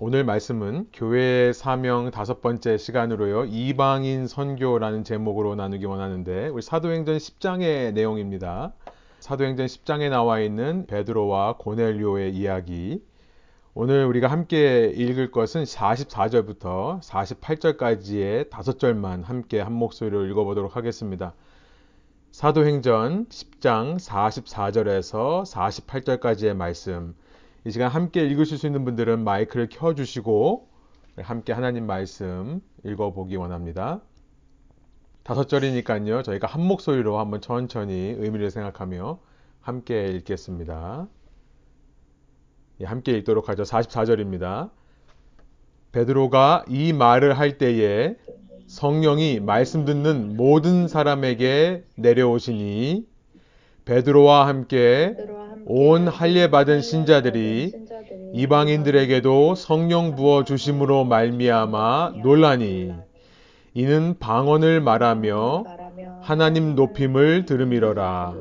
오늘 말씀은 교회의 사명 다섯 번째 시간으로요. 이방인 선교라는 제목으로 나누기 원하는데 우리 사도행전 10장의 내용입니다. 사도행전 10장에 나와 있는 베드로와 고넬료의 이야기. 오늘 우리가 함께 읽을 것은 44절부터 48절까지의 다섯 절만 함께 한 목소리로 읽어보도록 하겠습니다. 사도행전 10장 44절에서 48절까지의 말씀. 이 시간 함께 읽으실 수 있는 분들은 마이크를 켜주시고 함께 하나님 말씀 읽어보기 원합니다. 다섯 절이니까요. 저희가 한 목소리로 한번 천천히 의미를 생각하며 함께 읽겠습니다. 예, 함께 읽도록 하죠. 44절입니다. 베드로가 이 말을 할 때에 성령이 말씀 듣는 모든 사람에게 내려오시니 베드로와 함께 온 할례 받은 신자들이 이방인들에게도 성령 부어 주심으로 말미암아 논란이 이는 방언을 말하며 하나님 높임을 들음이러라.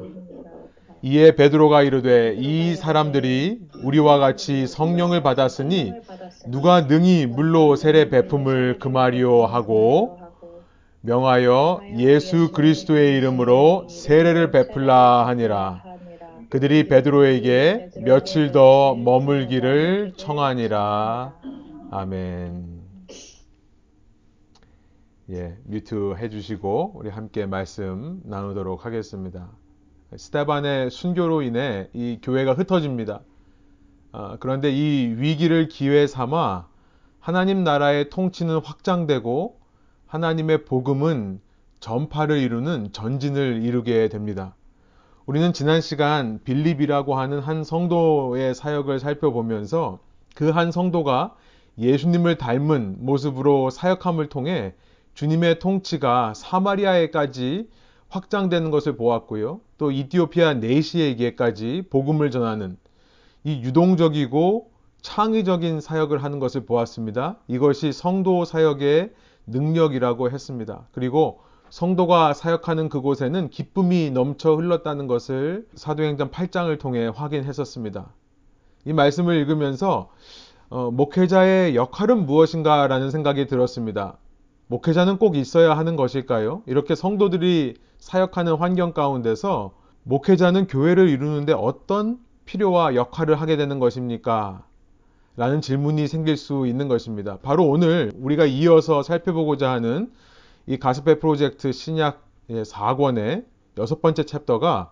이에 베드로가 이르되 이 사람들이 우리와 같이 성령을 받았으니 누가 능히 물로 세례 베품을 금하리오 하고 명하여 예수 그리스도의 이름으로 세례를 베풀라 하니라. 그들이 베드로에게 며칠 더 머물기를 청하니라. 아멘. 예, 뮤트 해주시고 우리 함께 말씀 나누도록 하겠습니다. 스테반의 순교로 인해 이 교회가 흩어집니다. 아, 그런데 이 위기를 기회 삼아 하나님 나라의 통치는 확장되고 하나님의 복음은 전파를 이루는 전진을 이루게 됩니다. 우리는 지난 시간 빌립이라고 하는 한 성도의 사역을 살펴보면서 그 한 성도가 예수님을 닮은 모습으로 사역함을 통해 주님의 통치가 사마리아에까지 확장되는 것을 보았고요. 또 이티오피아 네시에게까지 복음을 전하는 이 유동적이고 창의적인 사역을 하는 것을 보았습니다. 이것이 성도 사역의 능력이라고 했습니다. 그리고 성도가 사역하는 그곳에는 기쁨이 넘쳐 흘렀다는 것을 사도행전 8장을 통해 확인했었습니다. 이 말씀을 읽으면서 어, 목회자의 역할은 무엇인가 라는 생각이 들었습니다. 목회자는 꼭 있어야 하는 것일까요? 이렇게 성도들이 사역하는 환경 가운데서 목회자는 교회를 이루는데 어떤 필요와 역할을 하게 되는 것입니까? 라는 질문이 생길 수 있는 것입니다. 바로 오늘 우리가 이어서 살펴보고자 하는 이 가스페 프로젝트 신약 4권의 여섯 번째 챕터가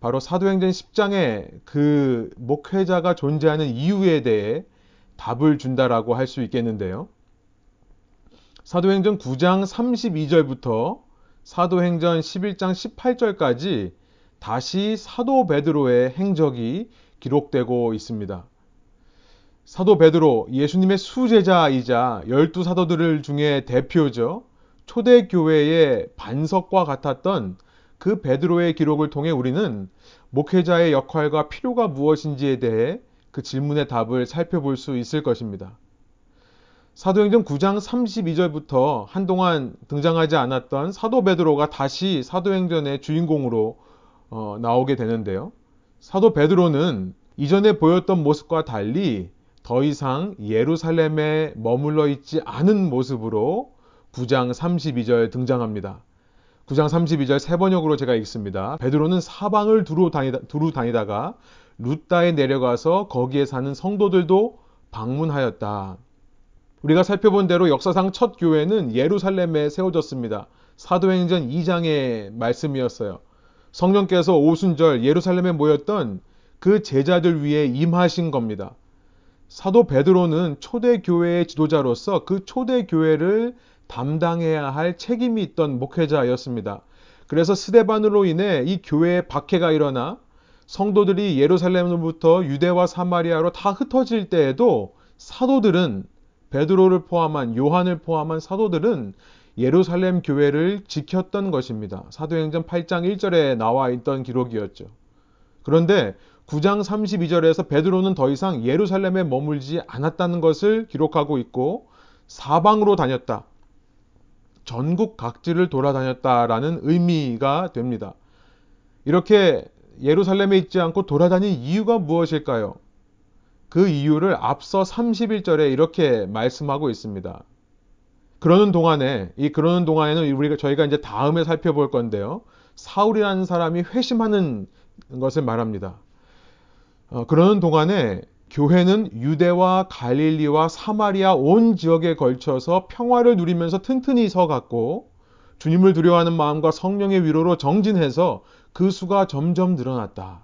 바로 사도행전 10장의 그 목회자가 존재하는 이유에 대해 답을 준다라고 할 수 있겠는데요. 사도행전 9장 32절부터 사도행전 11장 18절까지 다시 사도 베드로의 행적이 기록되고 있습니다. 사도 베드로 예수님의 수제자이자 열두 사도들 중에 대표죠. 초대 교회의 반석과 같았던 그 베드로의 기록을 통해 우리는 목회자의 역할과 필요가 무엇인지에 대해 그 질문의 답을 살펴볼 수 있을 것입니다. 사도행전 9장 32절부터 한동안 등장하지 않았던 사도 베드로가 다시 사도행전의 주인공으로 어, 나오게 되는데요. 사도 베드로는 이전에 보였던 모습과 달리 더 이상 예루살렘에 머물러 있지 않은 모습으로 9장 32절 등장합니다. 9장 32절 세 번역으로 제가 읽습니다. 베드로는 사방을 두루, 다니다, 두루 다니다가 루따에 내려가서 거기에 사는 성도들도 방문하였다. 우리가 살펴본 대로 역사상 첫 교회는 예루살렘에 세워졌습니다. 사도행전 2장의 말씀이었어요. 성령께서 오순절 예루살렘에 모였던 그 제자들 위해 임하신 겁니다. 사도 베드로는 초대 교회의 지도자로서 그 초대 교회를 담당해야 할 책임이 있던 목회자였습니다. 그래서 스데반으로 인해 이 교회에 박해가 일어나 성도들이 예루살렘으로부터 유대와 사마리아로 다 흩어질 때에도 사도들은 베드로를 포함한 요한을 포함한 사도들은 예루살렘 교회를 지켰던 것입니다. 사도행전 8장 1절에 나와 있던 기록이었죠. 그런데 9장 32절에서 베드로는 더 이상 예루살렘에 머물지 않았다는 것을 기록하고 있고 사방으로 다녔다. 전국 각지를 돌아다녔다라는 의미가 됩니다. 이렇게 예루살렘에 있지 않고 돌아다닌 이유가 무엇일까요? 그 이유를 앞서 31절에 이렇게 말씀하고 있습니다. 그러는 동안에 이 그러는 동안에는 우리가 저희가 이제 다음에 살펴볼 건데요. 사울이라는 사람이 회심하는 것을 말합니다. 어, 그러는 동안에 교회는 유대와 갈릴리와 사마리아 온 지역에 걸쳐서 평화를 누리면서 튼튼히 서갔고 주님을 두려워하는 마음과 성령의 위로로 정진해서 그 수가 점점 늘어났다.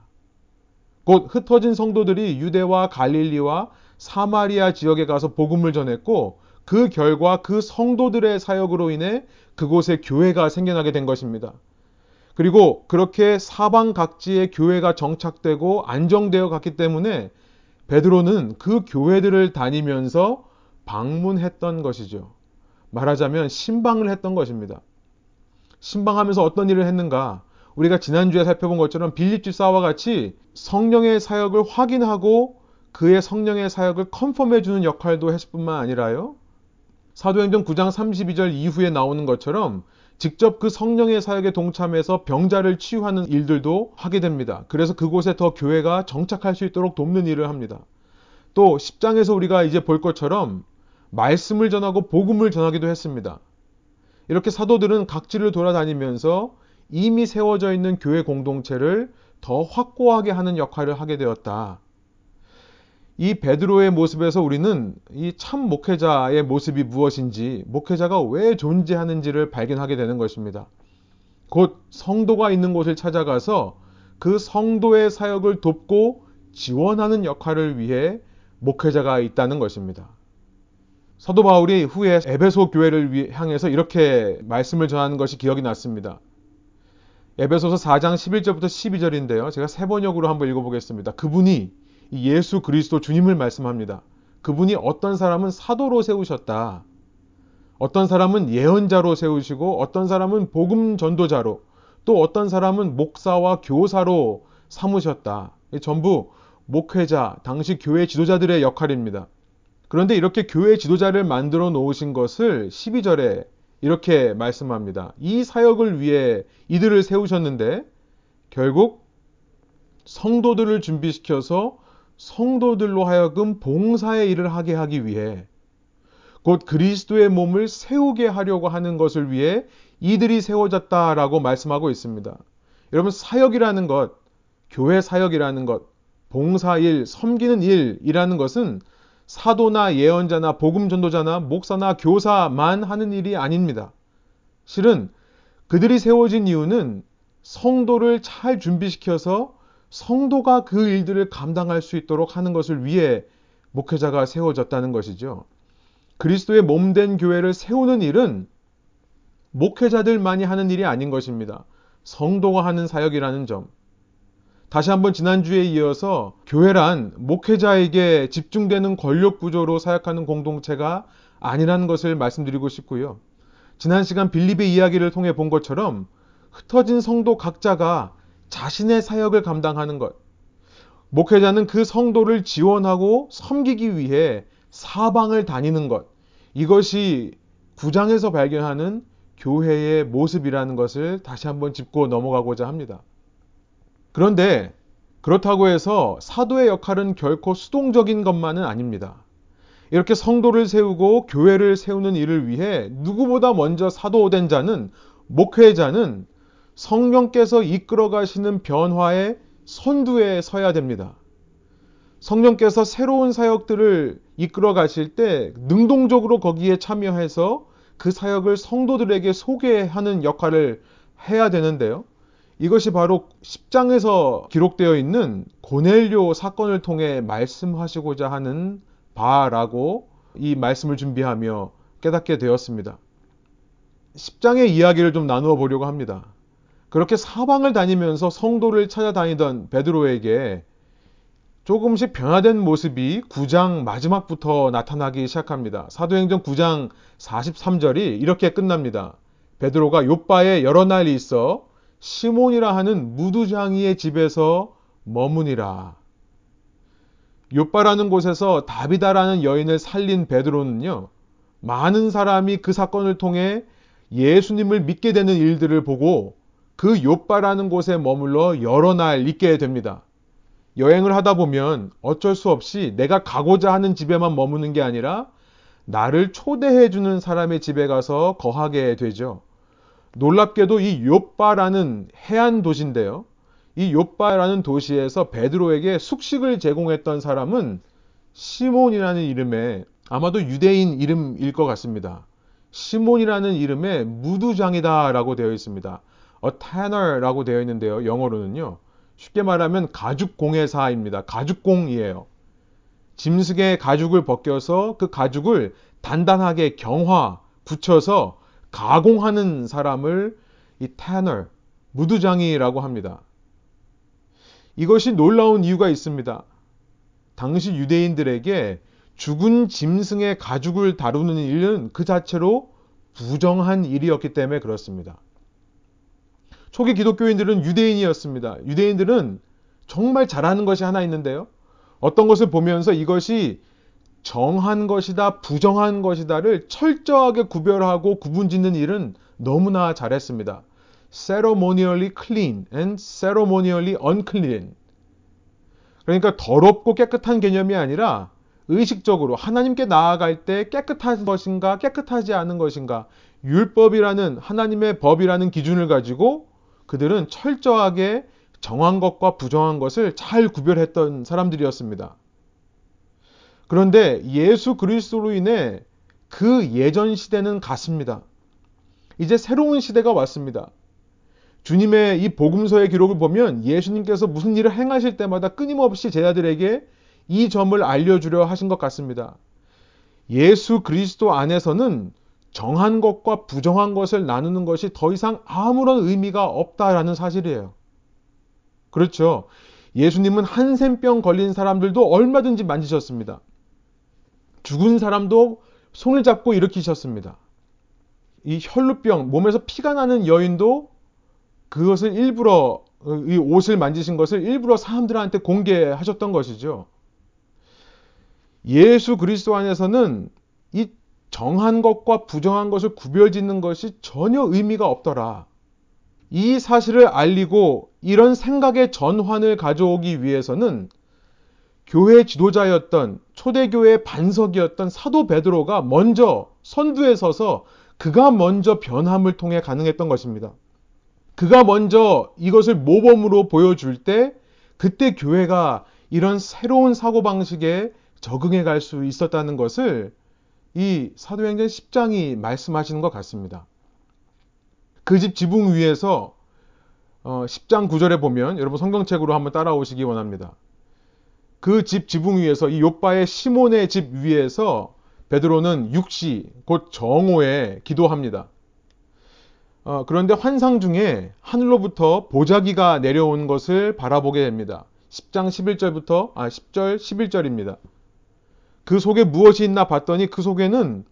곧 흩어진 성도들이 유대와 갈릴리와 사마리아 지역에 가서 복음을 전했고 그 결과 그 성도들의 사역으로 인해 그곳에 교회가 생겨나게 된 것입니다. 그리고 그렇게 사방 각지에 교회가 정착되고 안정되어 갔기 때문에 베드로는 그 교회들을 다니면서 방문했던 것이죠. 말하자면 신방을 했던 것입니다. 신방하면서 어떤 일을 했는가? 우리가 지난주에 살펴본 것처럼 빌립 집사와 같이 성령의 사역을 확인하고 그의 성령의 사역을 컨펌해 주는 역할도 했을 뿐만 아니라요. 사도행전 9장 32절 이후에 나오는 것처럼 직접 그 성령의 사역에 동참해서 병자를 치유하는 일들도 하게 됩니다. 그래서 그곳에 더 교회가 정착할 수 있도록 돕는 일을 합니다. 또 10장에서 우리가 이제 볼 것처럼 말씀을 전하고 복음을 전하기도 했습니다. 이렇게 사도들은 각지를 돌아다니면서 이미 세워져 있는 교회 공동체를 더 확고하게 하는 역할을 하게 되었다. 이 베드로의 모습에서 우리는 이 참 목회자의 모습이 무엇인지, 목회자가 왜 존재하는지를 발견하게 되는 것입니다. 곧 성도가 있는 곳을 찾아가서 그 성도의 사역을 돕고 지원하는 역할을 위해 목회자가 있다는 것입니다. 사도 바울이 후에 에베소 교회를 향해서 이렇게 말씀을 전하는 것이 기억이 났습니다. 에베소서 4장 11절부터 12절인데요. 제가 세 번역으로 한번 읽어보겠습니다. 그분이 예수 그리스도 주님을 말씀합니다. 그분이 어떤 사람은 사도로 세우셨다. 어떤 사람은 예언자로 세우시고 어떤 사람은 복음 전도자로 또 어떤 사람은 목사와 교사로 삼으셨다. 전부 목회자, 당시 교회 지도자들의 역할입니다. 그런데 이렇게 교회 지도자를 만들어 놓으신 것을 12절에 이렇게 말씀합니다. 이 사역을 위해 이들을 세우셨는데 결국 성도들을 준비시켜서 성도들로 하여금 봉사의 일을 하게 하기 위해 곧 그리스도의 몸을 세우게 하려고 하는 것을 위해 이들이 세워졌다라고 말씀하고 있습니다. 여러분 사역이라는 것, 교회 사역이라는 것, 봉사일, 섬기는 일이라는 것은 사도나 예언자나 복음 전도자나 목사나 교사만 하는 일이 아닙니다. 실은 그들이 세워진 이유는 성도를 잘 준비시켜서 성도가 그 일들을 감당할 수 있도록 하는 것을 위해 목회자가 세워졌다는 것이죠. 그리스도의 몸된 교회를 세우는 일은 목회자들만이 하는 일이 아닌 것입니다. 성도가 하는 사역이라는 점. 다시 한번 지난주에 이어서 교회란 목회자에게 집중되는 권력 구조로 사역하는 공동체가 아니라는 것을 말씀드리고 싶고요. 지난 시간 빌립의 이야기를 통해 본 것처럼 흩어진 성도 각자가 자신의 사역을 감당하는 것. 목회자는 그 성도를 지원하고 섬기기 위해 사방을 다니는 것. 이것이 구장에서 발견하는 교회의 모습이라는 것을 다시 한번 짚고 넘어가고자 합니다. 그런데 그렇다고 해서 사도의 역할은 결코 수동적인 것만은 아닙니다. 이렇게 성도를 세우고 교회를 세우는 일을 위해 누구보다 먼저 사도된 자는 목회자는 성령께서 이끌어 가시는 변화의 선두에 서야 됩니다. 성령께서 새로운 사역들을 이끌어 가실 때 능동적으로 거기에 참여해서 그 사역을 성도들에게 소개하는 역할을 해야 되는데요. 이것이 바로 10장에서 기록되어 있는 고넬료 사건을 통해 말씀하시고자 하는 바라고 이 말씀을 준비하며 깨닫게 되었습니다. 10장의 이야기를 좀 나누어 보려고 합니다. 그렇게 사방을 다니면서 성도를 찾아다니던 베드로에게 조금씩 변화된 모습이 9장 마지막부터 나타나기 시작합니다. 사도행전 9장 43절이 이렇게 끝납니다. 베드로가 요바에 여러 날 있어 시몬이라 하는 무두장이의 집에서 머무니라. 요바라는 곳에서 다비다라는 여인을 살린 베드로는요. 많은 사람이 그 사건을 통해 예수님을 믿게 되는 일들을 보고 그 요바라는 곳에 머물러 여러 날 있게 됩니다. 여행을 하다 보면 어쩔 수 없이 내가 가고자 하는 집에만 머무는 게 아니라 나를 초대해 주는 사람의 집에 가서 거하게 되죠. 놀랍게도 이 요빠라는 해안 도시인데요. 이 요빠라는 도시에서 베드로에게 숙식을 제공했던 사람은 시몬이라는 이름의 아마도 유대인 이름일 것 같습니다. 시몬이라는 이름의 무두장이다라고 되어 있습니다. A tanner라고 되어 있는데요. 영어로는요. 쉽게 말하면 가죽 공예사입니다. 가죽공이에요. 짐승의 가죽을 벗겨서 그 가죽을 단단하게 경화 붙여서 가공하는 사람을 이 tanner, 무두장이라고 합니다. 이것이 놀라운 이유가 있습니다. 당시 유대인들에게 죽은 짐승의 가죽을 다루는 일은 그 자체로 부정한 일이었기 때문에 그렇습니다. 초기 기독교인들은 유대인이었습니다. 유대인들은 정말 잘하는 것이 하나 있는데요. 어떤 것을 보면서 이것이 정한 것이다, 부정한 것이다를 철저하게 구별하고 구분 짓는 일은 너무나 잘했습니다. ceremonially clean and ceremonially unclean. 그러니까 더럽고 깨끗한 개념이 아니라 의식적으로 하나님께 나아갈 때 깨끗한 것인가 깨끗하지 않은 것인가 율법이라는 하나님의 법이라는 기준을 가지고 그들은 철저하게 정한 것과 부정한 것을 잘 구별했던 사람들이었습니다. 그런데 예수 그리스도로 인해 그 예전 시대는 갔습니다. 이제 새로운 시대가 왔습니다. 주님의 이 복음서의 기록을 보면 예수님께서 무슨 일을 행하실 때마다 끊임없이 제자들에게 이 점을 알려주려 하신 것 같습니다. 예수 그리스도 안에서는 정한 것과 부정한 것을 나누는 것이 더 이상 아무런 의미가 없다라는 사실이에요. 그렇죠. 예수님은 한센병 걸린 사람들도 얼마든지 만지셨습니다. 죽은 사람도 손을 잡고 일으키셨습니다. 이 혈루병, 몸에서 피가 나는 여인도 그것을 일부러, 이 옷을 만지신 것을 일부러 사람들한테 공개하셨던 것이죠. 예수 그리스도 안에서는 이 정한 것과 부정한 것을 구별짓는 것이 전혀 의미가 없더라. 이 사실을 알리고 이런 생각의 전환을 가져오기 위해서는 교회 지도자였던 초대교회 반석이었던 사도 베드로가 먼저 선두에 서서 그가 먼저 변함을 통해 가능했던 것입니다. 그가 먼저 이것을 모범으로 보여줄 때 그때 교회가 이런 새로운 사고방식에 적응해 갈 수 있었다는 것을 이 사도행전 10장이 말씀하시는 것 같습니다. 그 집 지붕 위에서 10장 어, 9절에 보면 여러분 성경책으로 한번 따라오시기 원합니다. 그 집 지붕 위에서 이 요바의 시몬의 집 위에서 베드로는 육시 곧 정오에 기도합니다. 어, 그런데 환상 중에 하늘로부터 보자기가 내려온 것을 바라보게 됩니다. 10장 11절부터 아 10절 11절입니다. 그 속에 무엇이 있나 봤더니 그 속에는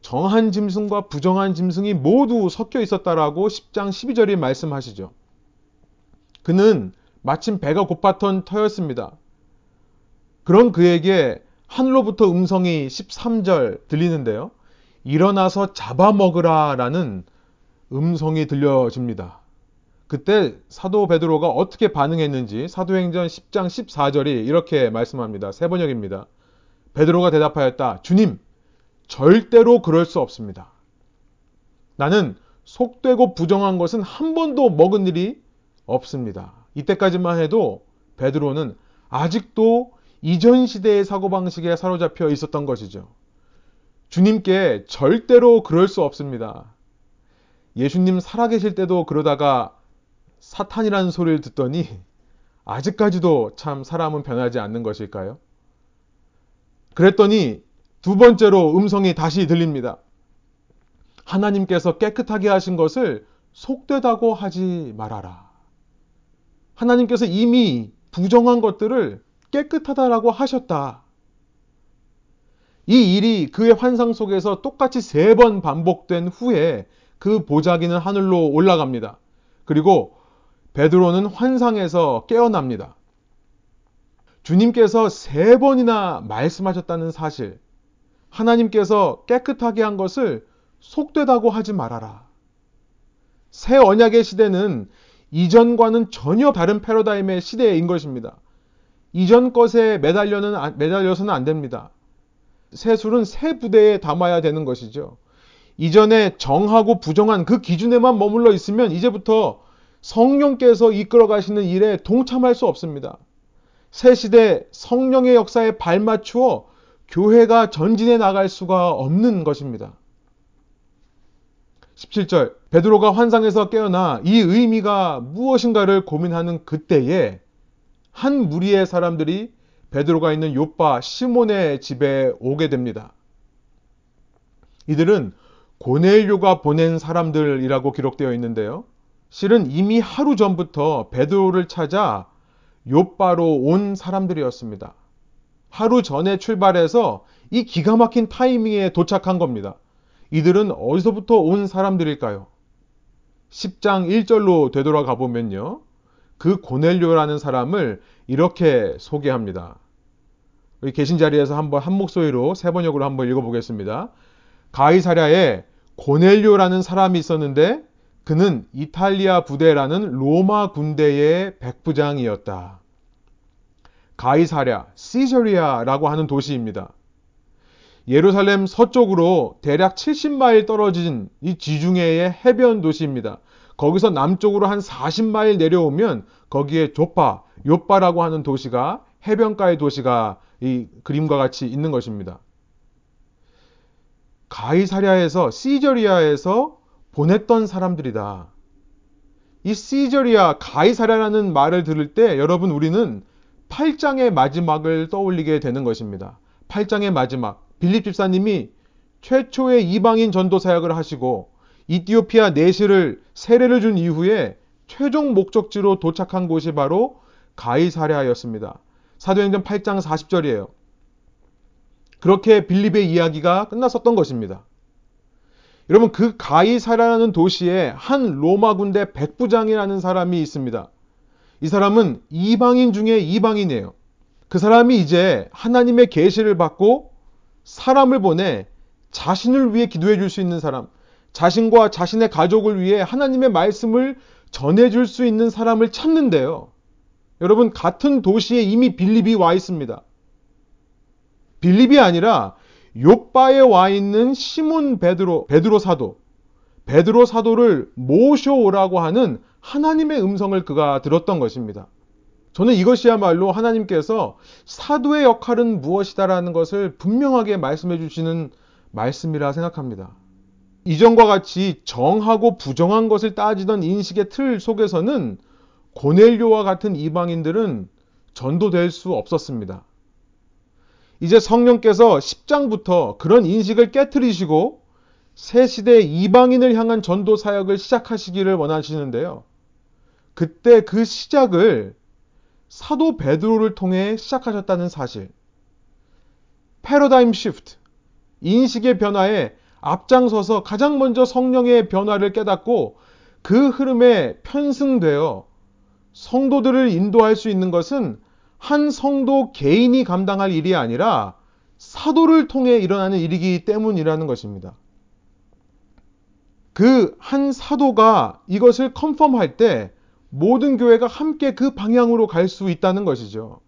정한 짐승과 부정한 짐승이 모두 섞여 있었다라고 10장 12절이 말씀하시죠. 그는 마침 배가 고팠던 터였습니다. 그런 그에게 하늘로부터 음성이 13절 들리는데요. 일어나서 잡아먹으라 라는 음성이 들려집니다. 그때 사도 베드로가 어떻게 반응했는지 사도행전 10장 14절이 이렇게 말씀합니다. 세 번역입니다. 베드로가 대답하였다. 주님, 절대로 그럴 수 없습니다. 나는 속되고 부정한 것은 한 번도 먹은 일이 없습니다. 이때까지만 해도 베드로는 아직도 이전 시대의 사고방식에 사로잡혀 있었던 것이죠. 주님께 절대로 그럴 수 없습니다. 예수님 살아계실 때도 그러다가 사탄이라는 소리를 듣더니 아직까지도 참 사람은 변하지 않는 것일까요? 그랬더니 두 번째로 음성이 다시 들립니다. 하나님께서 깨끗하게 하신 것을 속되다고 하지 말아라. 하나님께서 이미 부정한 것들을 깨끗하다라고 하셨다. 이 일이 그의 환상 속에서 똑같이 세 번 반복된 후에 그 보자기는 하늘로 올라갑니다. 그리고 베드로는 환상에서 깨어납니다. 주님께서 세 번이나 말씀하셨다는 사실, 하나님께서 깨끗하게 한 것을 속되다고 하지 말아라. 새 언약의 시대는 이전과는 전혀 다른 패러다임의 시대인 것입니다. 이전 것에 매달려는, 매달려서는 안 됩니다. 새 술은 새 부대에 담아야 되는 것이죠. 이전에 정하고 부정한 그 기준에만 머물러 있으면 이제부터 성령께서 이끌어 가시는 일에 동참할 수 없습니다. 새 시대 성령의 역사에 발맞추어 교회가 전진해 나갈 수가 없는 것입니다. 17절 베드로가 환상에서 깨어나 이 의미가 무엇인가를 고민하는 그때에 한 무리의 사람들이 베드로가 있는 요빠 시몬의 집에 오게 됩니다. 이들은 고넬료가 보낸 사람들이라고 기록되어 있는데요. 실은 이미 하루 전부터 베드로를 찾아 요빠로 온 사람들이었습니다. 하루 전에 출발해서 이 기가 막힌 타이밍에 도착한 겁니다. 이들은 어디서부터 온 사람들일까요? 10장 1절로 되돌아가 보면요. 그 고넬료라는 사람을 이렇게 소개합니다. 여기 계신 자리에서 한번 한 목소리로 세 번역으로 한번 읽어보겠습니다. 가이사랴에 고넬료라는 사람이 있었는데 그는 이탈리아 부대라는 로마 군대의 백부장이었다. 가이사랴, 시저리아라고 하는 도시입니다. 예루살렘 서쪽으로 대략 70마일 떨어진 이 지중해의 해변 도시입니다. 거기서 남쪽으로 한 40마일 내려오면 거기에 조파, 요빠라고 하는 도시가 해변가의 도시가 이 그림과 같이 있는 것입니다. 가이사랴에서 시저리아에서 보냈던 사람들이다. 이 시저리아 가이사랴라는 말을 들을 때 여러분 우리는 8장의 마지막을 떠올리게 되는 것입니다. 8장의 마지막 빌립 집사님이 최초의 이방인 전도 사역을 하시고 이티오피아 내시를 세례를 준 이후에 최종 목적지로 도착한 곳이 바로 가이사랴였습니다. 사도행전 8장 40절이에요. 그렇게 빌립의 이야기가 끝났었던 것입니다. 여러분 그 가이사라라는 도시에 한 로마 군대 백부장이라는 사람이 있습니다. 이 사람은 이방인 중에 이방인이에요. 그 사람이 이제 하나님의 계시를 받고 사람을 보내 자신을 위해 기도해 줄 수 있는 사람, 자신과 자신의 가족을 위해 하나님의 말씀을 전해 줄 수 있는 사람을 찾는데요. 여러분 같은 도시에 이미 빌립이 와 있습니다. 빌립이 아니라 요바에 와 있는 시몬 베드로 베드로 사도 베드로 사도를 모셔오라고 하는 하나님의 음성을 그가 들었던 것입니다. 저는 이것이야말로 하나님께서 사도의 역할은 무엇이다라는 것을 분명하게 말씀해 주시는 말씀이라 생각합니다. 이전과 같이 정하고 부정한 것을 따지던 인식의 틀 속에서는 고넬료와 같은 이방인들은 전도될 수 없었습니다. 이제 성령께서 10장부터 그런 인식을 깨뜨리시고 새 시대 이방인을 향한 전도 사역을 시작하시기를 원하시는데요. 그때 그 시작을 사도 베드로를 통해 시작하셨다는 사실. 패러다임 시프트. 인식의 변화에 앞장서서 가장 먼저 성령의 변화를 깨닫고 그 흐름에 편승되어 성도들을 인도할 수 있는 것은 한 성도 개인이 감당할 일이 아니라 사도를 통해 일어나는 일이기 때문이라는 것입니다. 그 한 사도가 이것을 컨펌할 때 모든 교회가 함께 그 방향으로 갈 수 있다는 것이죠.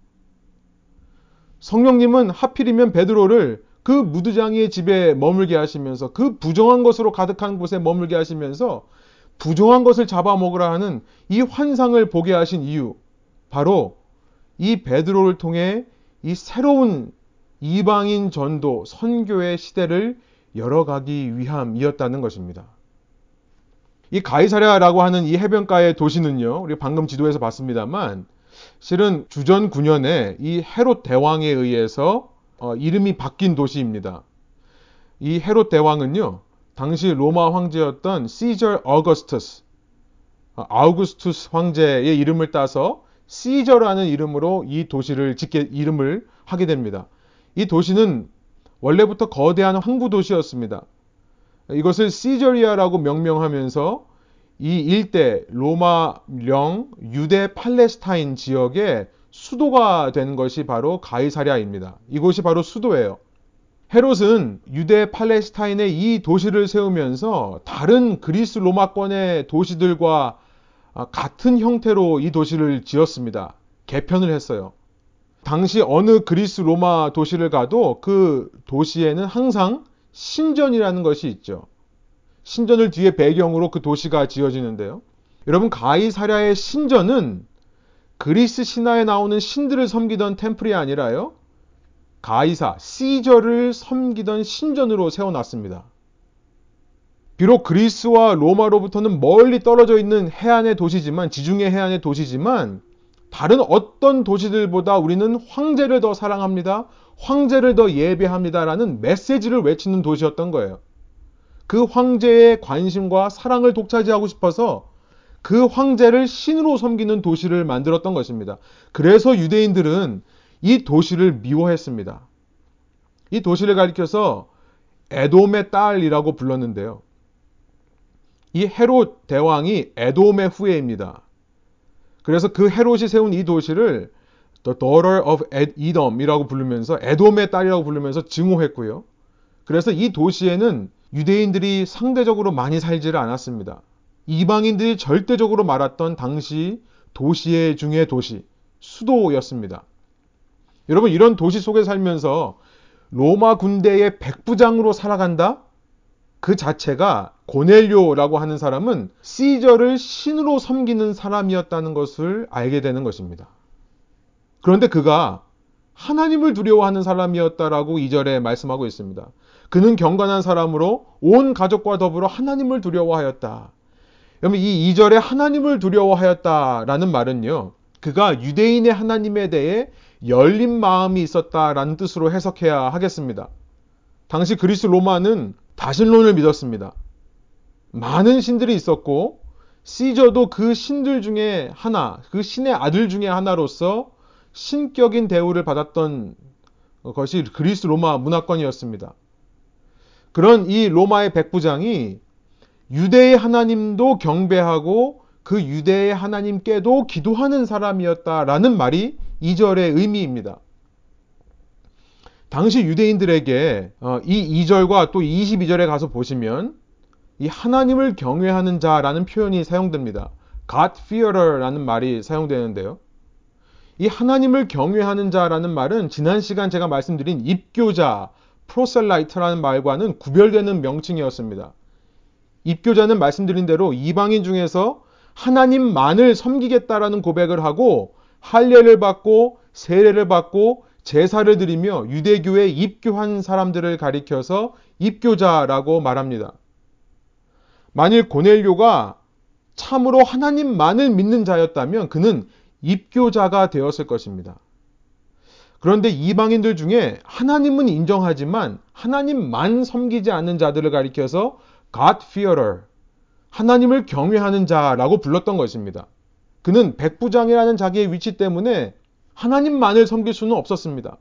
성령님은 하필이면 베드로를 그 무드장이의 집에 머물게 하시면서 그 부정한 것으로 가득한 곳에 머물게 하시면서 부정한 것을 잡아먹으라 하는 이 환상을 보게 하신 이유 바로 이 베드로를 통해 이 새로운 이방인 전도 선교의 시대를 열어가기 위함이었다는 것입니다. 이 가이사랴라고 하는 이 해변가의 도시는요, 우리 방금 지도에서 봤습니다만, 실은 주전 9년에 이 헤롯 대왕에 의해서 어, 이름이 바뀐 도시입니다. 이 헤롯 대왕은요, 당시 로마 황제였던 시저 어거스투스, 어, 아우구스투스 황제의 이름을 따서 시저라는 이름으로 이 도시를 짓게 이름을 하게 됩니다. 이 도시는 원래부터 거대한 항구 도시였습니다. 이것을 시저리아라고 명명하면서 이 일대 로마령 유대 팔레스타인 지역의 수도가 된 것이 바로 가이사랴입니다. 이곳이 바로 수도예요. 헤롯은 유대 팔레스타인의 이 도시를 세우면서 다른 그리스 로마권의 도시들과 같은 형태로 이 도시를 지었습니다. 개편을 했어요. 당시 어느 그리스 로마 도시를 가도 그 도시에는 항상 신전이라는 것이 있죠. 신전을 뒤에 배경으로 그 도시가 지어지는데요. 여러분 가이사랴의 신전은 그리스 신화에 나오는 신들을 섬기던 템플이 아니라요. 가이사, 시저를 섬기던 신전으로 세워놨습니다. 비록 그리스와 로마로부터는 멀리 떨어져 있는 해안의 도시지만, 지중해 해안의 도시지만, 다른 어떤 도시들보다 우리는 황제를 더 사랑합니다. 황제를 더 예배합니다라는 메시지를 외치는 도시였던 거예요. 그 황제의 관심과 사랑을 독차지하고 싶어서 그 황제를 신으로 섬기는 도시를 만들었던 것입니다. 그래서 유대인들은 이 도시를 미워했습니다. 이 도시를 가리켜서 에돔의 딸이라고 불렀는데요. 이 헤롯 대왕이 에돔의 후예입니다. 그래서 그 헤롯이 세운 이 도시를 The Daughter of Edom이라고 부르면서 에돔의 딸이라고 부르면서 증오했고요. 그래서 이 도시에는 유대인들이 상대적으로 많이 살지를 않았습니다. 이방인들이 절대적으로 말았던 당시 도시의 중의 도시, 수도였습니다. 여러분, 이런 도시 속에 살면서 로마 군대의 백부장으로 살아간다? 그 자체가 고넬료라고 하는 사람은 시저를 신으로 섬기는 사람이었다는 것을 알게 되는 것입니다. 그런데 그가 하나님을 두려워하는 사람이었다라고 이절에 말씀하고 있습니다. 그는 경건한 사람으로 온 가족과 더불어 하나님을 두려워하였다. 여러분 이 2절에 하나님을 두려워하였다라는 말은요. 그가 유대인의 하나님에 대해 열린 마음이 있었다라는 뜻으로 해석해야 하겠습니다. 당시 그리스 로마는 다신론을 믿었습니다. 많은 신들이 있었고 시저도 그 신들 중에 하나, 그 신의 아들 중에 하나로서 신격인 대우를 받았던 것이 그리스 로마 문화권이었습니다. 그런 이 로마의 백부장이 유대의 하나님도 경배하고 그 유대의 하나님께도 기도하는 사람이었다라는 말이 2절의 의미입니다. 당시 유대인들에게 어, 이 2절과 또 22절에 가서 보시면 이 하나님을 경외하는 자라는 표현이 사용됩니다. God fearer라는 말이 사용되는데요. 이 하나님을 경외하는 자라는 말은 지난 시간 제가 말씀드린 입교자, proselyte라는 말과는 구별되는 명칭이었습니다. 입교자는 말씀드린 대로 이방인 중에서 하나님만을 섬기겠다라는 고백을 하고 할례를 받고 세례를 받고 제사를 드리며 유대교에 입교한 사람들을 가리켜서 입교자라고 말합니다. 만일 고넬료가 참으로 하나님만을 믿는 자였다면 그는 입교자가 되었을 것입니다. 그런데 이방인들 중에 하나님은 인정하지만 하나님만 섬기지 않는 자들을 가리켜서 God fearer, 하나님을 경외하는 자라고 불렀던 것입니다. 그는 백부장이라는 자기의 위치 때문에 하나님만을 섬길 수는 없었습니다.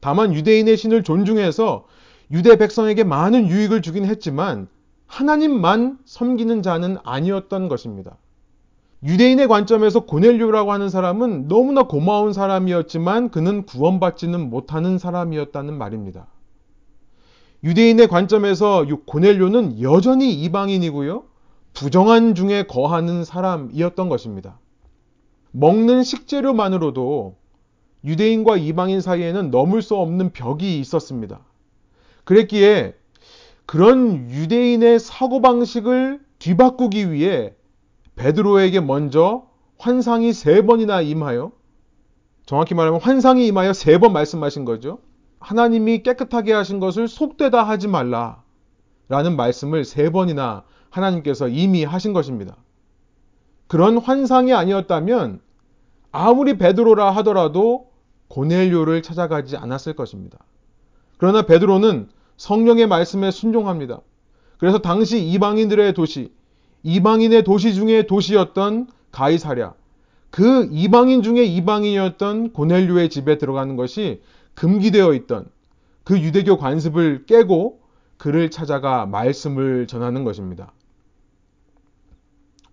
다만 유대인의 신을 존중해서 유대 백성에게 많은 유익을 주긴 했지만 하나님만 섬기는 자는 아니었던 것입니다. 유대인의 관점에서 고넬료라고 하는 사람은 너무나 고마운 사람이었지만 그는 구원받지는 못하는 사람이었다는 말입니다. 유대인의 관점에서 고넬료는 여전히 이방인이고요. 부정한 중에 거하는 사람이었던 것입니다. 먹는 식재료만으로도 유대인과 이방인 사이에는 넘을 수 없는 벽이 있었습니다. 그랬기에 그런 유대인의 사고방식을 뒤바꾸기 위해 베드로에게 먼저 환상이 세 번이나 임하여 정확히 말하면 환상이 임하여 세 번 말씀하신 거죠. 하나님이 깨끗하게 하신 것을 속되다 하지 말라. 라는 말씀을 세 번이나 하나님께서 이미 하신 것입니다. 그런 환상이 아니었다면 아무리 베드로라 하더라도 고넬료를 찾아가지 않았을 것입니다. 그러나 베드로는 성령의 말씀에 순종합니다. 그래서 당시 이방인들의 도시, 이방인의 도시 중에 도시였던 가이사랴, 그 이방인 중에 이방인이었던 고넬료의 집에 들어가는 것이 금기되어 있던 그 유대교 관습을 깨고 그를 찾아가 말씀을 전하는 것입니다.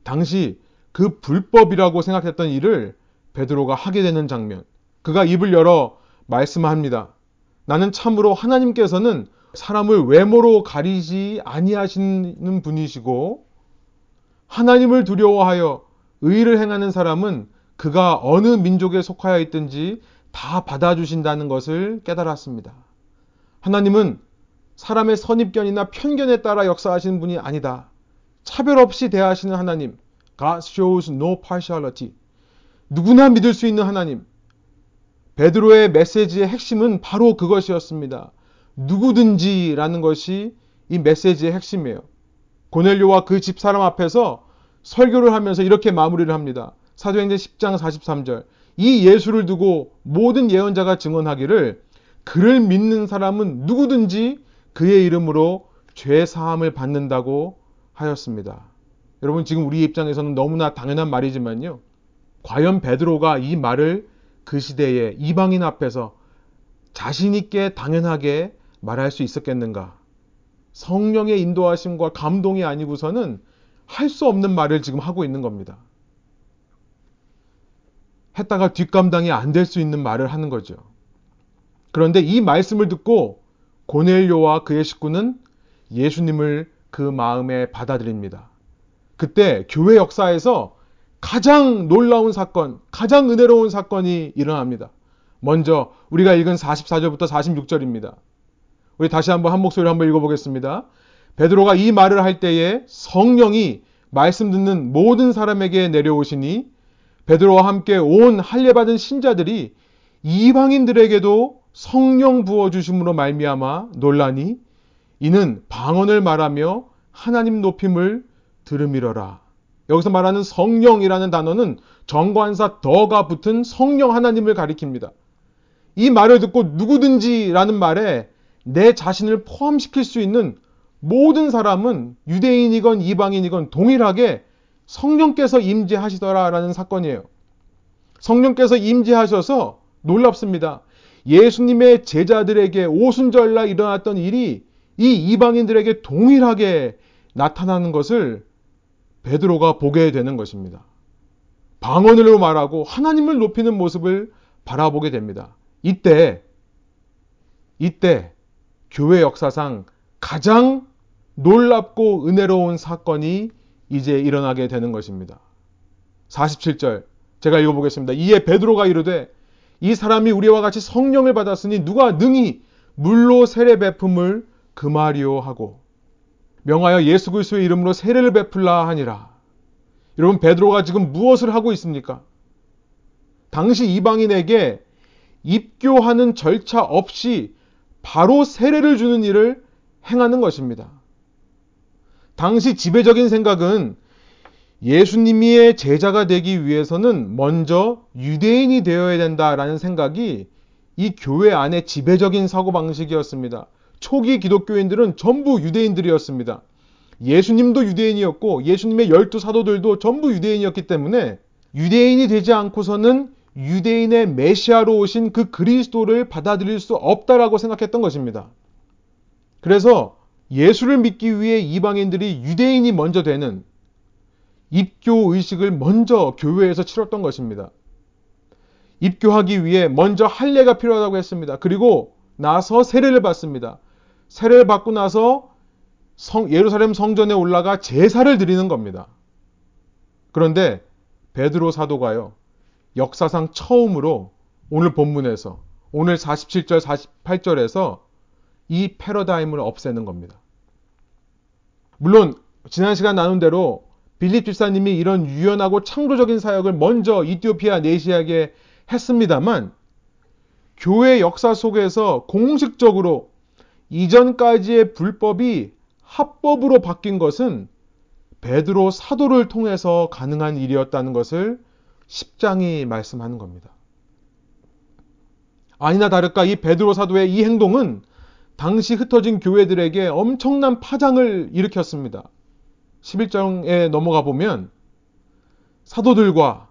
당시 그 불법이라고 생각했던 일을 베드로가 하게 되는 장면. 그가 입을 열어 말씀합니다. 나는 참으로 하나님께서는 사람을 외모로 가리지 아니하시는 분이시고 하나님을 두려워하여 의를 행하는 사람은 그가 어느 민족에 속하여 있든지 다 받아주신다는 것을 깨달았습니다. 하나님은 사람의 선입견이나 편견에 따라 역사하시는 분이 아니다. 차별 없이 대하시는 하나님. God shows no partiality. 누구나 믿을 수 있는 하나님. 베드로의 메시지의 핵심은 바로 그것이었습니다. 누구든지라는 것이 이 메시지의 핵심이에요. 고넬료와 그 집 사람 앞에서 설교를 하면서 이렇게 마무리를 합니다. 사도행전 10장 43절. 이 예수를 두고 모든 예언자가 증언하기를 그를 믿는 사람은 누구든지 그의 이름으로 죄 사함을 받는다고 하였습니다. 여러분 지금 우리 입장에서는 너무나 당연한 말이지만요. 과연 베드로가 이 말을 그 시대에 이방인 앞에서 자신 있게 당연하게 말할 수 있었겠는가? 성령의 인도하심과 감동이 아니고서는 할 수 없는 말을 지금 하고 있는 겁니다. 했다가 뒷감당이 안 될 수 있는 말을 하는 거죠. 그런데 이 말씀을 듣고 고넬료와 그의 식구는 예수님을 그 마음에 받아들입니다. 그때 교회 역사에서 가장 놀라운 사건, 가장 은혜로운 사건이 일어납니다. 먼저 우리가 읽은 44절부터 46절입니다. 우리 다시 한번 한 목소리로 한번 읽어보겠습니다. 베드로가 이 말을 할 때에 성령이 말씀 듣는 모든 사람에게 내려오시니 베드로와 함께 온 할례 받은 신자들이 이방인들에게도 성령 부어 주심으로 말미암아 놀라니 이는 방언을 말하며 하나님 높임을 들음이러라. 여기서 말하는 성령이라는 단어는 정관사 더가 붙은 성령 하나님을 가리킵니다. 이 말을 듣고 누구든지라는 말에 내 자신을 포함시킬 수 있는 모든 사람은 유대인이건 이방인이건 동일하게 성령께서 임재하시더라라는 사건이에요. 성령께서 임재하셔서 놀랍습니다. 예수님의 제자들에게 오순절날 일어났던 일이 이 이방인들에게 동일하게 나타나는 것을 베드로가 보게 되는 것입니다. 방언으로 말하고 하나님을 높이는 모습을 바라보게 됩니다. 이때 이때 교회 역사상 가장 놀랍고 은혜로운 사건이 이제 일어나게 되는 것입니다. 47절 제가 읽어보겠습니다. 이에 베드로가 이르되 이 사람이 우리와 같이 성령을 받았으니 누가 능히 물로 세례 베품을 금하리오 하고 명하여 예수 그리스도의 이름으로 세례를 베풀라 하니라. 여러분 베드로가 지금 무엇을 하고 있습니까? 당시 이방인에게 입교하는 절차 없이 바로 세례를 주는 일을 행하는 것입니다. 당시 지배적인 생각은 예수님의 제자가 되기 위해서는 먼저 유대인이 되어야 된다라는 생각이 이 교회 안에 지배적인 사고방식이었습니다. 초기 기독교인들은 전부 유대인들이었습니다. 예수님도 유대인이었고 예수님의 열두 사도들도 전부 유대인이었기 때문에 유대인이 되지 않고서는 유대인의 메시아로 오신 그 그리스도를 받아들일 수 없다라고 생각했던 것입니다. 그래서 예수를 믿기 위해 이방인들이 유대인이 먼저 되는 입교 의식을 먼저 교회에서 치렀던 것입니다. 입교하기 위해 먼저 할례가 필요하다고 했습니다. 그리고 나서 세례를 받습니다. 세례를 받고 나서 성, 예루살렘 성전에 올라가 제사를 드리는 겁니다. 그런데 베드로 사도가요. 역사상 처음으로 오늘 본문에서 오늘 47절 48절에서 이 패러다임을 없애는 겁니다. 물론 지난 시간 나눈 대로 빌립 집사님이 이런 유연하고 창조적인 사역을 먼저 이티오피아 내시아에 했습니다만 교회 역사 속에서 공식적으로 이전까지의 불법이 합법으로 바뀐 것은 베드로 사도를 통해서 가능한 일이었다는 것을 10장이 말씀하는 겁니다. 아니나 다를까 이 베드로 사도의 이 행동은 당시 흩어진 교회들에게 엄청난 파장을 일으켰습니다. 11장에 넘어가 보면 사도들과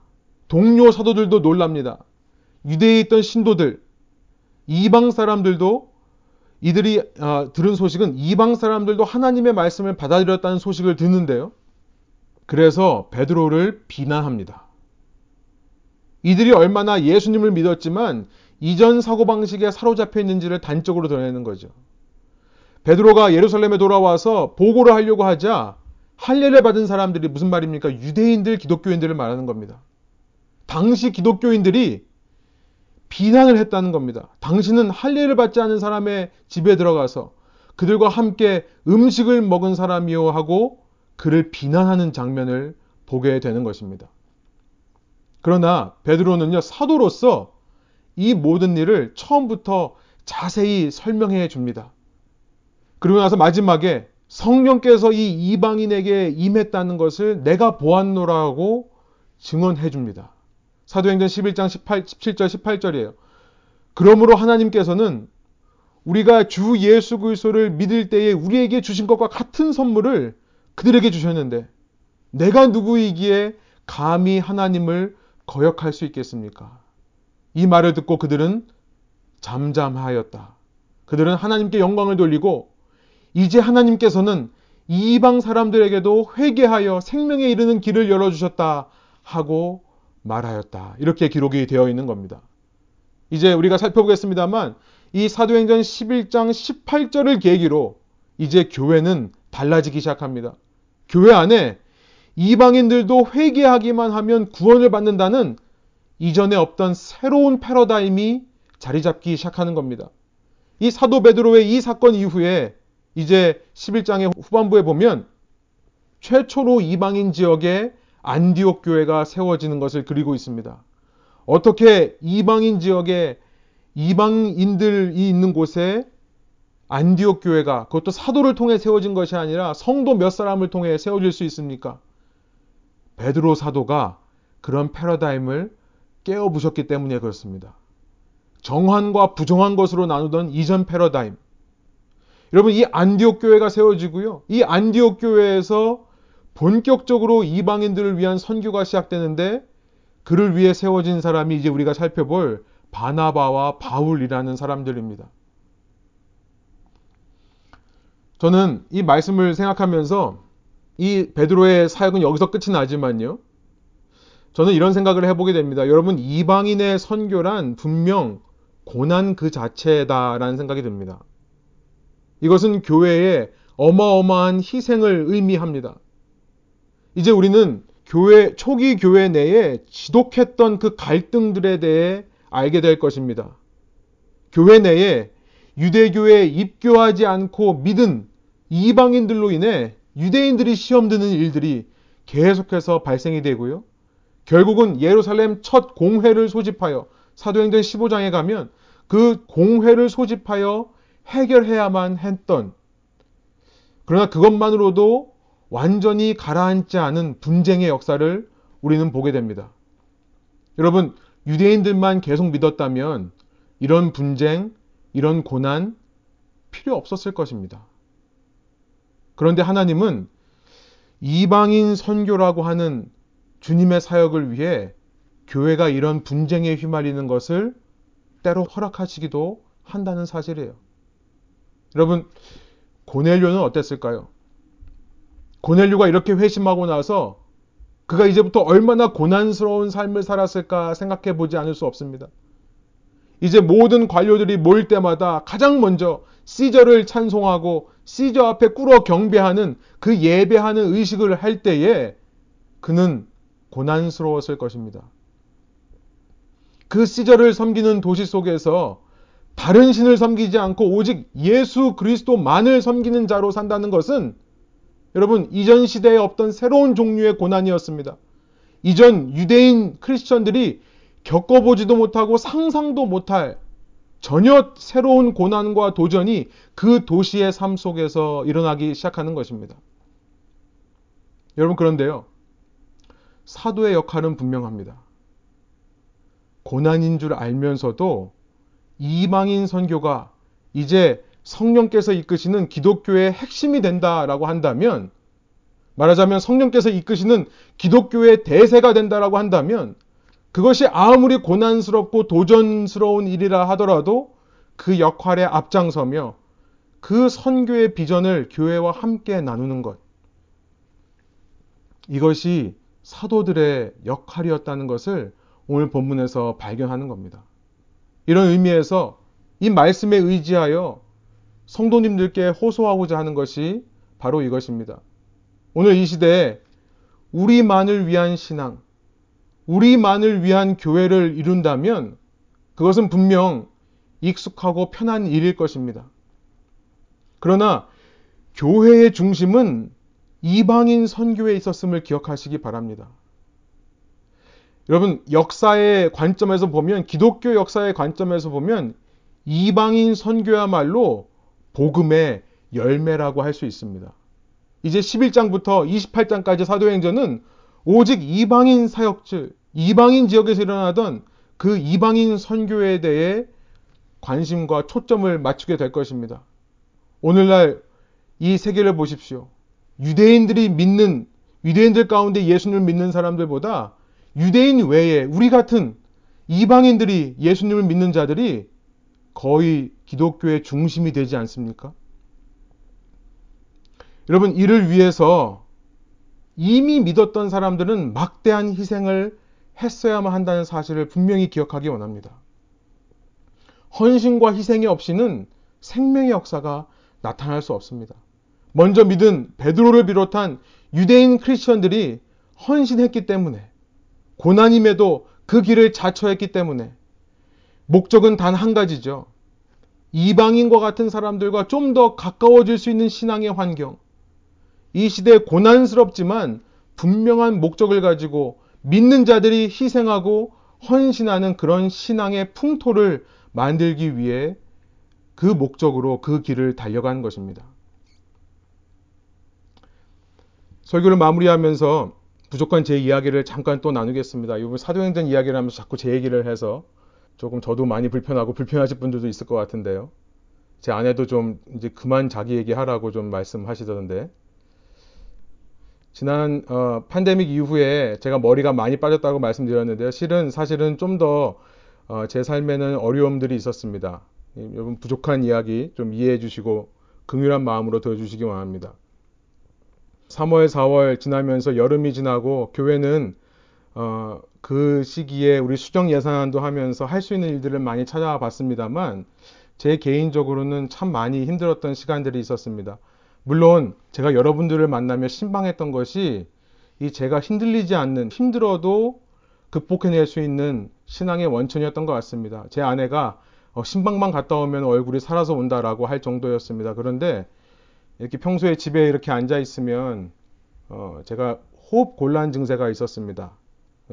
동료 사도들도 놀랍니다. 유대에 있던 신도들, 이방 사람들도 이들이 어, 들은 소식은 이방 사람들도 하나님의 말씀을 받아들였다는 소식을 듣는데요. 그래서 베드로를 비난합니다. 이들이 얼마나 예수님을 믿었지만 이전 사고방식에 사로잡혀 있는지를 단적으로 드러내는 거죠. 베드로가 예루살렘에 돌아와서 보고를 하려고 하자 할례를 받은 사람들이 무슨 말입니까? 유대인들, 기독교인들을 말하는 겁니다. 당시 기독교인들이 비난을 했다는 겁니다. 당신은 할례를 받지 않은 사람의 집에 들어가서 그들과 함께 음식을 먹은 사람이요 하고 그를 비난하는 장면을 보게 되는 것입니다. 그러나 베드로는요 사도로서 이 모든 일을 처음부터 자세히 설명해 줍니다. 그리고 나서 마지막에 성령께서 이 이방인에게 임했다는 것을 내가 보았노라고 증언해 줍니다. 사도행전 11장 18, 17절 18절이에요. 그러므로 하나님께서는 우리가 주 예수 그리스도를 믿을 때에 우리에게 주신 것과 같은 선물을 그들에게 주셨는데 내가 누구이기에 감히 하나님을 거역할 수 있겠습니까? 이 말을 듣고 그들은 잠잠하였다. 그들은 하나님께 영광을 돌리고 이제 하나님께서는 이방 사람들에게도 회개하여 생명에 이르는 길을 열어주셨다 하고 말하였다. 이렇게 기록이 되어 있는 겁니다. 이제 우리가 살펴보겠습니다만 이 사도행전 11장 18절을 계기로 이제 교회는 달라지기 시작합니다. 교회 안에 이방인들도 회개하기만 하면 구원을 받는다는 이전에 없던 새로운 패러다임이 자리 잡기 시작하는 겁니다. 이 사도 베드로의 이 사건 이후에 이제 11장의 후반부에 보면 최초로 이방인 지역에 안디옥 교회가 세워지는 것을 그리고 있습니다. 어떻게 이방인 지역에 이방인들이 있는 곳에 안디옥 교회가 그것도 사도를 통해 세워진 것이 아니라 성도 몇 사람을 통해 세워질 수 있습니까? 베드로 사도가 그런 패러다임을 깨어 부셨기 때문에 그렇습니다. 정환과 부정한 것으로 나누던 이전 패러다임. 여러분 이 안디옥 교회가 세워지고요. 이 안디옥 교회에서 본격적으로 이방인들을 위한 선교가 시작되는데 그를 위해 세워진 사람이 이제 우리가 살펴볼 바나바와 바울이라는 사람들입니다. 저는 이 말씀을 생각하면서 이 베드로의 사역은 여기서 끝이 나지만요. 저는 이런 생각을 해보게 됩니다. 여러분, 이방인의 선교란 분명 고난 그 자체다라는 생각이 듭니다. 이것은 교회의 어마어마한 희생을 의미합니다. 이제 우리는 교회, 초기 교회 내에 지독했던 그 갈등들에 대해 알게 될 것입니다. 교회 내에 유대교에 입교하지 않고 믿은 이방인들로 인해 유대인들이 시험 드는 일들이 계속해서 발생이 되고요. 결국은 예루살렘 첫 공회를 소집하여 사도행전 15장에 가면 그 공회를 소집하여 해결해야만 했던 그러나 그것만으로도 완전히 가라앉지 않은 분쟁의 역사를 우리는 보게 됩니다. 여러분, 유대인들만 계속 믿었다면 이런 분쟁, 이런 고난 필요 없었을 것입니다. 그런데 하나님은 이방인 선교라고 하는 주님의 사역을 위해 교회가 이런 분쟁에 휘말리는 것을 때로 허락하시기도 한다는 사실이에요. 여러분, 고넬료는 어땠을까요? 고넬료가 이렇게 회심하고 나서 그가 이제부터 얼마나 고난스러운 삶을 살았을까 생각해 보지 않을 수 없습니다. 이제 모든 관료들이 모일 때마다 가장 먼저 시저를 찬송하고 시저 앞에 꿇어 경배하는 그 예배하는 의식을 할 때에 그는 고난스러웠을 것입니다. 그 시저를 섬기는 도시 속에서 다른 신을 섬기지 않고 오직 예수 그리스도만을 섬기는 자로 산다는 것은 여러분 이전 시대에 없던 새로운 종류의 고난이었습니다. 이전 유대인 크리스천들이 겪어보지도 못하고 상상도 못할 전혀 새로운 고난과 도전이 그 도시의 삶 속에서 일어나기 시작하는 것입니다. 여러분 그런데요. 사도의 역할은 분명합니다. 고난인 줄 알면서도 이방인 선교가 이제 성령께서 이끄시는 기독교의 핵심이 된다라고 한다면 말하자면 성령께서 이끄시는 기독교의 대세가 된다라고 한다면 그것이 아무리 고난스럽고 도전스러운 일이라 하더라도 그 역할에 앞장서며 그 선교의 비전을 교회와 함께 나누는 것. 이것이 사도들의 역할이었다는 것을 오늘 본문에서 발견하는 겁니다. 이런 의미에서 이 말씀에 의지하여 성도님들께 호소하고자 하는 것이 바로 이것입니다. 오늘 이 시대에 우리만을 위한 신앙, 우리만을 위한 교회를 이룬다면 그것은 분명 익숙하고 편한 일일 것입니다. 그러나 교회의 중심은 이방인 선교에 있었음을 기억하시기 바랍니다. 여러분, 역사의 관점에서 보면, 기독교 역사의 관점에서 보면, 이방인 선교야말로 복음의 열매라고 할 수 있습니다. 이제 11장부터 28장까지 사도행전은 오직 이방인 사역들, 이방인 지역에서 일어나던 그 이방인 선교에 대해 관심과 초점을 맞추게 될 것입니다. 오늘날 이 세계를 보십시오. 유대인들이 믿는, 유대인들 가운데 예수님을 믿는 사람들보다 유대인 외에 우리 같은 이방인들이 예수님을 믿는 자들이 거의 기독교의 중심이 되지 않습니까? 여러분, 이를 위해서 이미 믿었던 사람들은 막대한 희생을 했어야만 한다는 사실을 분명히 기억하기 원합니다. 헌신과 희생이 없이는 생명의 역사가 나타날 수 없습니다. 먼저 믿은 베드로를 비롯한 유대인 크리스천들이 헌신했기 때문에 고난임에도 그 길을 자처했기 때문에 목적은 단 한 가지죠. 이방인과 같은 사람들과 좀 더 가까워질 수 있는 신앙의 환경. 이 시대에 고난스럽지만 분명한 목적을 가지고 믿는 자들이 희생하고 헌신하는 그런 신앙의 풍토를 만들기 위해 그 목적으로 그 길을 달려가는 것입니다. 설교를 마무리하면서 부족한 제 이야기를 잠깐 또 나누겠습니다. 이번 사도행전 이야기를 하면서 자꾸 제 얘기를 해서 조금 저도 많이 불편하고 불편하실 분들도 있을 것 같은데요. 제 아내도 좀 이제 그만 자기 얘기하라고 좀 말씀하시던데 지난 어, 팬데믹 이후에 제가 머리가 많이 빠졌다고 말씀드렸는데요. 실은 사실은 좀 더제 어, 삶에는 어려움들이 있었습니다. 여러분 부족한 이야기 좀 이해해 주시고 긍휼한 마음으로 들어주시기 원합니다. 3월, 4월 지나면서 여름이 지나고 교회는 어, 그 시기에 우리 수정 예산안도 하면서 할 수 있는 일들을 많이 찾아봤습니다만 제 개인적으로는 참 많이 힘들었던 시간들이 있었습니다. 물론 제가 여러분들을 만나며 신방했던 것이 이 제가 힘들리지 않는 힘들어도 극복해낼 수 있는 신앙의 원천이었던 것 같습니다. 제 아내가 어, 신방만 갔다 오면 얼굴이 살아서 온다라고 할 정도였습니다. 그런데 이렇게 평소에 집에 이렇게 앉아 있으면 어, 제가 호흡 곤란 증세가 있었습니다.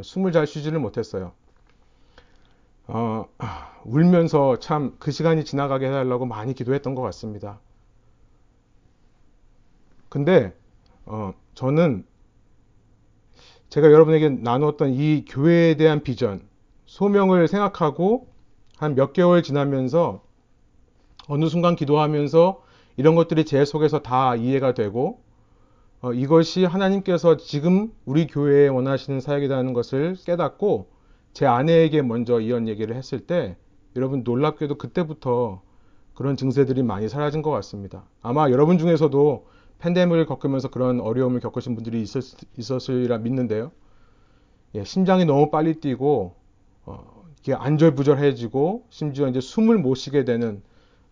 숨을 잘 쉬지를 못했어요. 어, 울면서 참 그 시간이 지나가게 해달라고 많이 기도했던 것 같습니다. 근데 어, 저는 제가 여러분에게 나눴던 이 교회에 대한 비전, 소명을 생각하고 한 몇 개월 지나면서 어느 순간 기도하면서 이런 것들이 제 속에서 다 이해가 되고 어, 이것이 하나님께서 지금 우리 교회에 원하시는 사역이라는 것을 깨닫고 제 아내에게 먼저 이런 얘기를 했을 때 여러분 놀랍게도 그때부터 그런 증세들이 많이 사라진 것 같습니다. 아마 여러분 중에서도 팬데믹을 겪으면서 그런 어려움을 겪으신 분들이 있었, 으리라 믿는데요. 예, 심장이 너무 빨리 뛰고 어, 이게 안절부절해지고 심지어 이제 숨을 못 쉬게 되는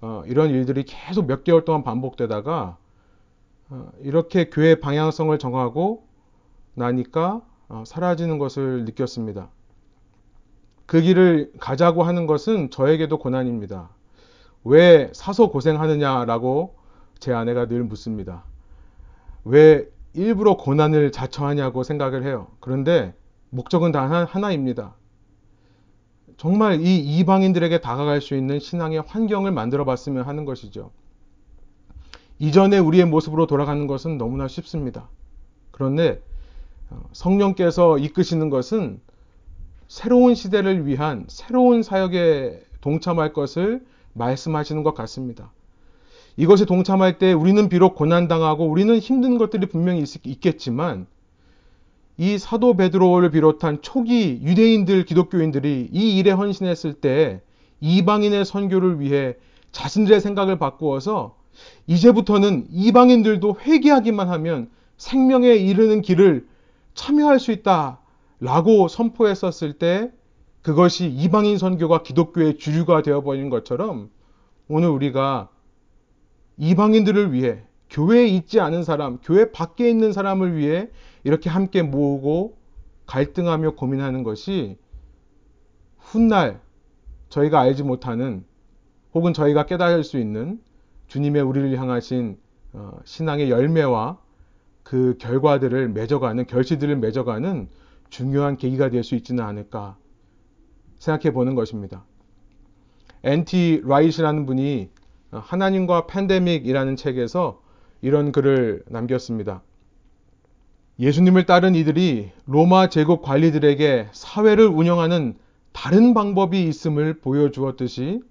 어, 이런 일들이 계속 몇 개월 동안 반복되다가 어, 이렇게 교회 방향성을 정하고 나니까 어, 사라지는 것을 느꼈습니다. 그 길을 가자고 하는 것은 저에게도 고난입니다. 왜 사서 고생하느냐라고 제 아내가 늘 묻습니다. 왜 일부러 고난을 자처하냐고 생각을 해요. 그런데 목적은 단 하나입니다. 정말 이 이방인들에게 다가갈 수 있는 신앙의 환경을 만들어 봤으면 하는 것이죠. 이전에 우리의 모습으로 돌아가는 것은 너무나 쉽습니다. 그런데 어, 성령께서 이끄시는 것은 새로운 시대를 위한 새로운 사역에 동참할 것을 말씀하시는 것 같습니다. 이것에 동참할 때 우리는 비록 고난당하고 우리는 힘든 것들이 분명히 있, 겠지만 이 사도 베드로를 비롯한 초기 유대인들 기독교인들이 이 일에 헌신했을 때 이방인의 선교를 위해 자신들의 생각을 바꾸어서 이제부터는 이방인들도 회개하기만 하면 생명에 이르는 길을 참여할 수 있다 라고 선포했었을 때 그것이 이방인 선교가 기독교의 주류가 되어버린 것처럼 오늘 우리가 이방인들을 위해 교회에 있지 않은 사람, 교회 밖에 있는 사람을 위해 이렇게 함께 모으고 갈등하며 고민하는 것이 훗날 저희가 알지 못하는 혹은 저희가 깨달을 수 있는 주님의 우리를 향하신 어, 신앙의 열매와 그 결과들을 맺어가는 결실들을 맺어가는 중요한 계기가 될 수 있지는 않을까 생각해 보는 것입니다. 엔티 라이시라는 분이 하나님과 팬데믹이라는 책에서 이런 글을 남겼습니다. 예수님을 따른 이들이 로마 제국 관리들에게 사회를 운영하는 다른 방법이 있음을 보여주었듯이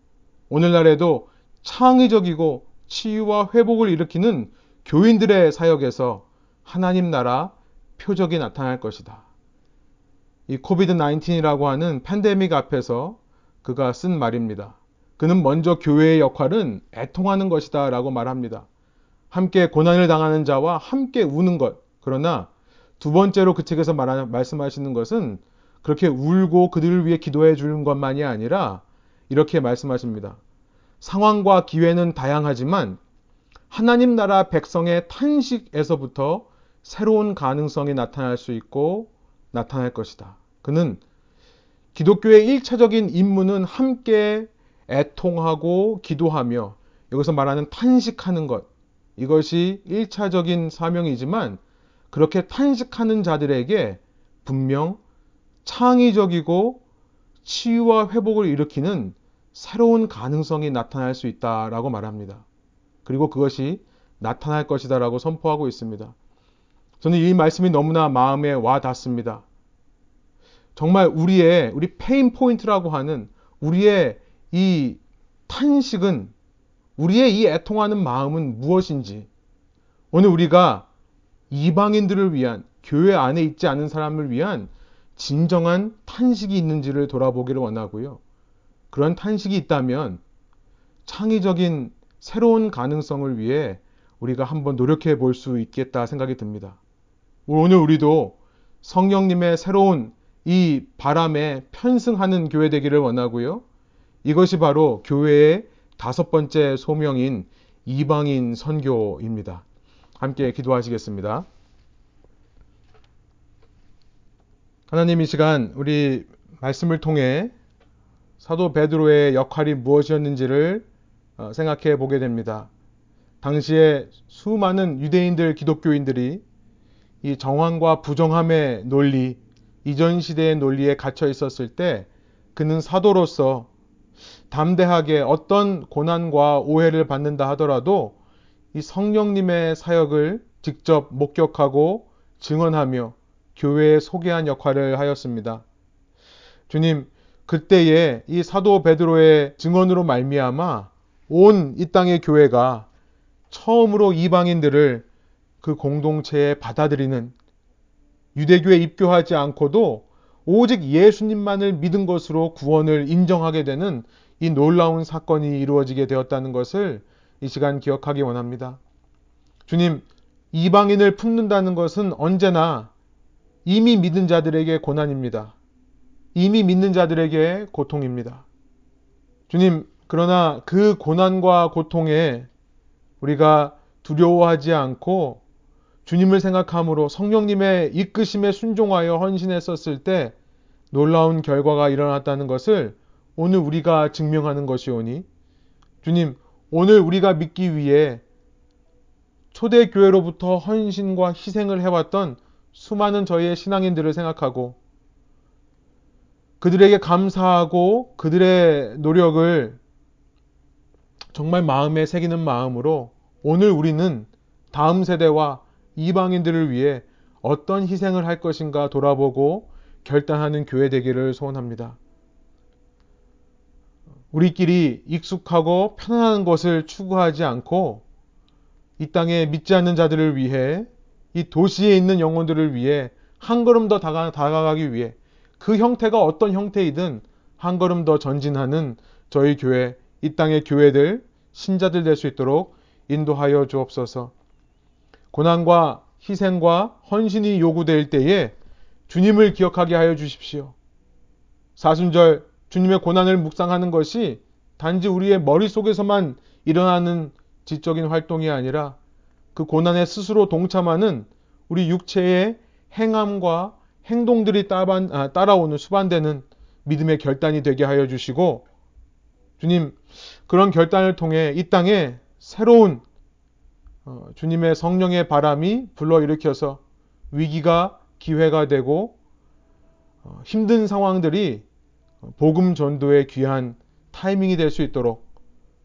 오늘날에도 창의적이고 치유와 회복을 일으키는 교인들의 사역에서 하나님 나라 표적이 나타날 것이다. 이 코비드 19이라고 하는 팬데믹 앞에서 그가 쓴 말입니다. 그는 먼저 교회의 역할은 애통하는 것이다 라고 말합니다. 함께 고난을 당하는 자와 함께 우는 것. 그러나 두 번째로 그 책에서 말하, 말씀하시는 것은 그렇게 울고 그들을 위해 기도해 주는 것만이 아니라 이렇게 말씀하십니다. 상황과 기회는 다양하지만 하나님 나라 백성의 탄식에서부터 새로운 가능성이 나타날 수 있고 나타날 것이다. 그는 기독교의 1차적인 임무는 함께 애통하고 기도하며 여기서 말하는 탄식하는 것. 이것이 1차적인 사명이지만 그렇게 탄식하는 자들에게 분명 창의적이고 치유와 회복을 일으키는 새로운 가능성이 나타날 수 있다라고 말합니다. 그리고 그것이 나타날 것이다라고 선포하고 있습니다. 저는 이 말씀이 너무나 마음에 와 닿습니다. 정말 우리의 우리 pain point라고 하는 우리의 이 탄식은 우리의 이 애통하는 마음은 무엇인지 오늘 우리가 이방인들을 위한 교회 안에 있지 않은 사람을 위한 진정한 탄식이 있는지를 돌아보기를 원하고요. 그런 탄식이 있다면 창의적인 새로운 가능성을 위해 우리가 한번 노력해 볼 수 있겠다 생각이 듭니다. 오늘 우리도 성령님의 새로운 이 바람에 편승하는 교회 되기를 원하고요. 이것이 바로 교회의 다섯 번째 소명인 이방인 선교입니다. 함께 기도하시겠습니다. 하나님 이 시간 우리 말씀을 통해 사도 베드로의 역할이 무엇이었는지를 어, 생각해 보게 됩니다. 당시에 수많은 유대인들 기독교인들이 이 정황과 부정함의 논리, 이전 시대의 논리에 갇혀 있었을 때 그는 사도로서 담대하게 어떤 고난과 오해를 받는다 하더라도 이 성령님의 사역을 직접 목격하고 증언하며 교회에 소개한 역할을 하였습니다. 주님, 그때에 이 사도 베드로의 증언으로 말미암아 온 이 땅의 교회가 처음으로 이방인들을 그 공동체에 받아들이는 유대교에 입교하지 않고도 오직 예수님만을 믿은 것으로 구원을 인정하게 되는 이 놀라운 사건이 이루어지게 되었다는 것을 이 시간 기억하기 원합니다. 주님, 이방인을 품는다는 것은 언제나 이미 믿은 자들에게 고난입니다. 이미 믿는 자들에게 고통입니다. 주님, 그러나 그 고난과 고통에 우리가 두려워하지 않고 주님을 생각함으로 성령님의 이끄심에 순종하여 헌신했었을 때 놀라운 결과가 일어났다는 것을 오늘 우리가 증명하는 것이오니 주님, 오늘 우리가 믿기 위해 초대교회로부터 헌신과 희생을 해왔던 수많은 저희의 신앙인들을 생각하고 그들에게 감사하고 그들의 노력을 정말 마음에 새기는 마음으로 오늘 우리는 다음 세대와 이방인들을 위해 어떤 희생을 할 것인가 돌아보고 결단하는 교회 되기를 소원합니다. 우리끼리 익숙하고 편안한 것을 추구하지 않고 이 땅에 믿지 않는 자들을 위해 이 도시에 있는 영혼들을 위해 한 걸음 더 다가, 다가가기 위해 그 형태가 어떤 형태이든 한 걸음 더 전진하는 저희 교회, 이 땅의 교회들, 신자들 될 수 있도록 인도하여 주옵소서. 고난과 희생과 헌신이 요구될 때에 주님을 기억하게 하여 주십시오. 사순절 주님의 고난을 묵상하는 것이 단지 우리의 머릿속에서만 일어나는 지적인 활동이 아니라 그 고난에 스스로 동참하는 우리 육체의 행함과 행동들이 아, 따라오는 수반되는 믿음의 결단이 되게 하여 주시고 주님, 그런 결단을 통해 이 땅에 새로운 어, 주님의 성령의 바람이 불러일으켜서 위기가 기회가 되고 어, 힘든 상황들이 복음 전도의 귀한 타이밍이 될 수 있도록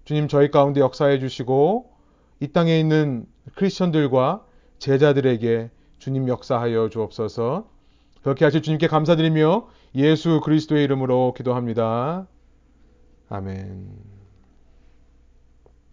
주님 저희 가운데 역사해 주시고 이 땅에 있는 크리스천들과 제자들에게 주님 역사하여 주옵소서. 그렇게 하실 주님께 감사드리며 예수 그리스도의 이름으로 기도합니다. 아멘.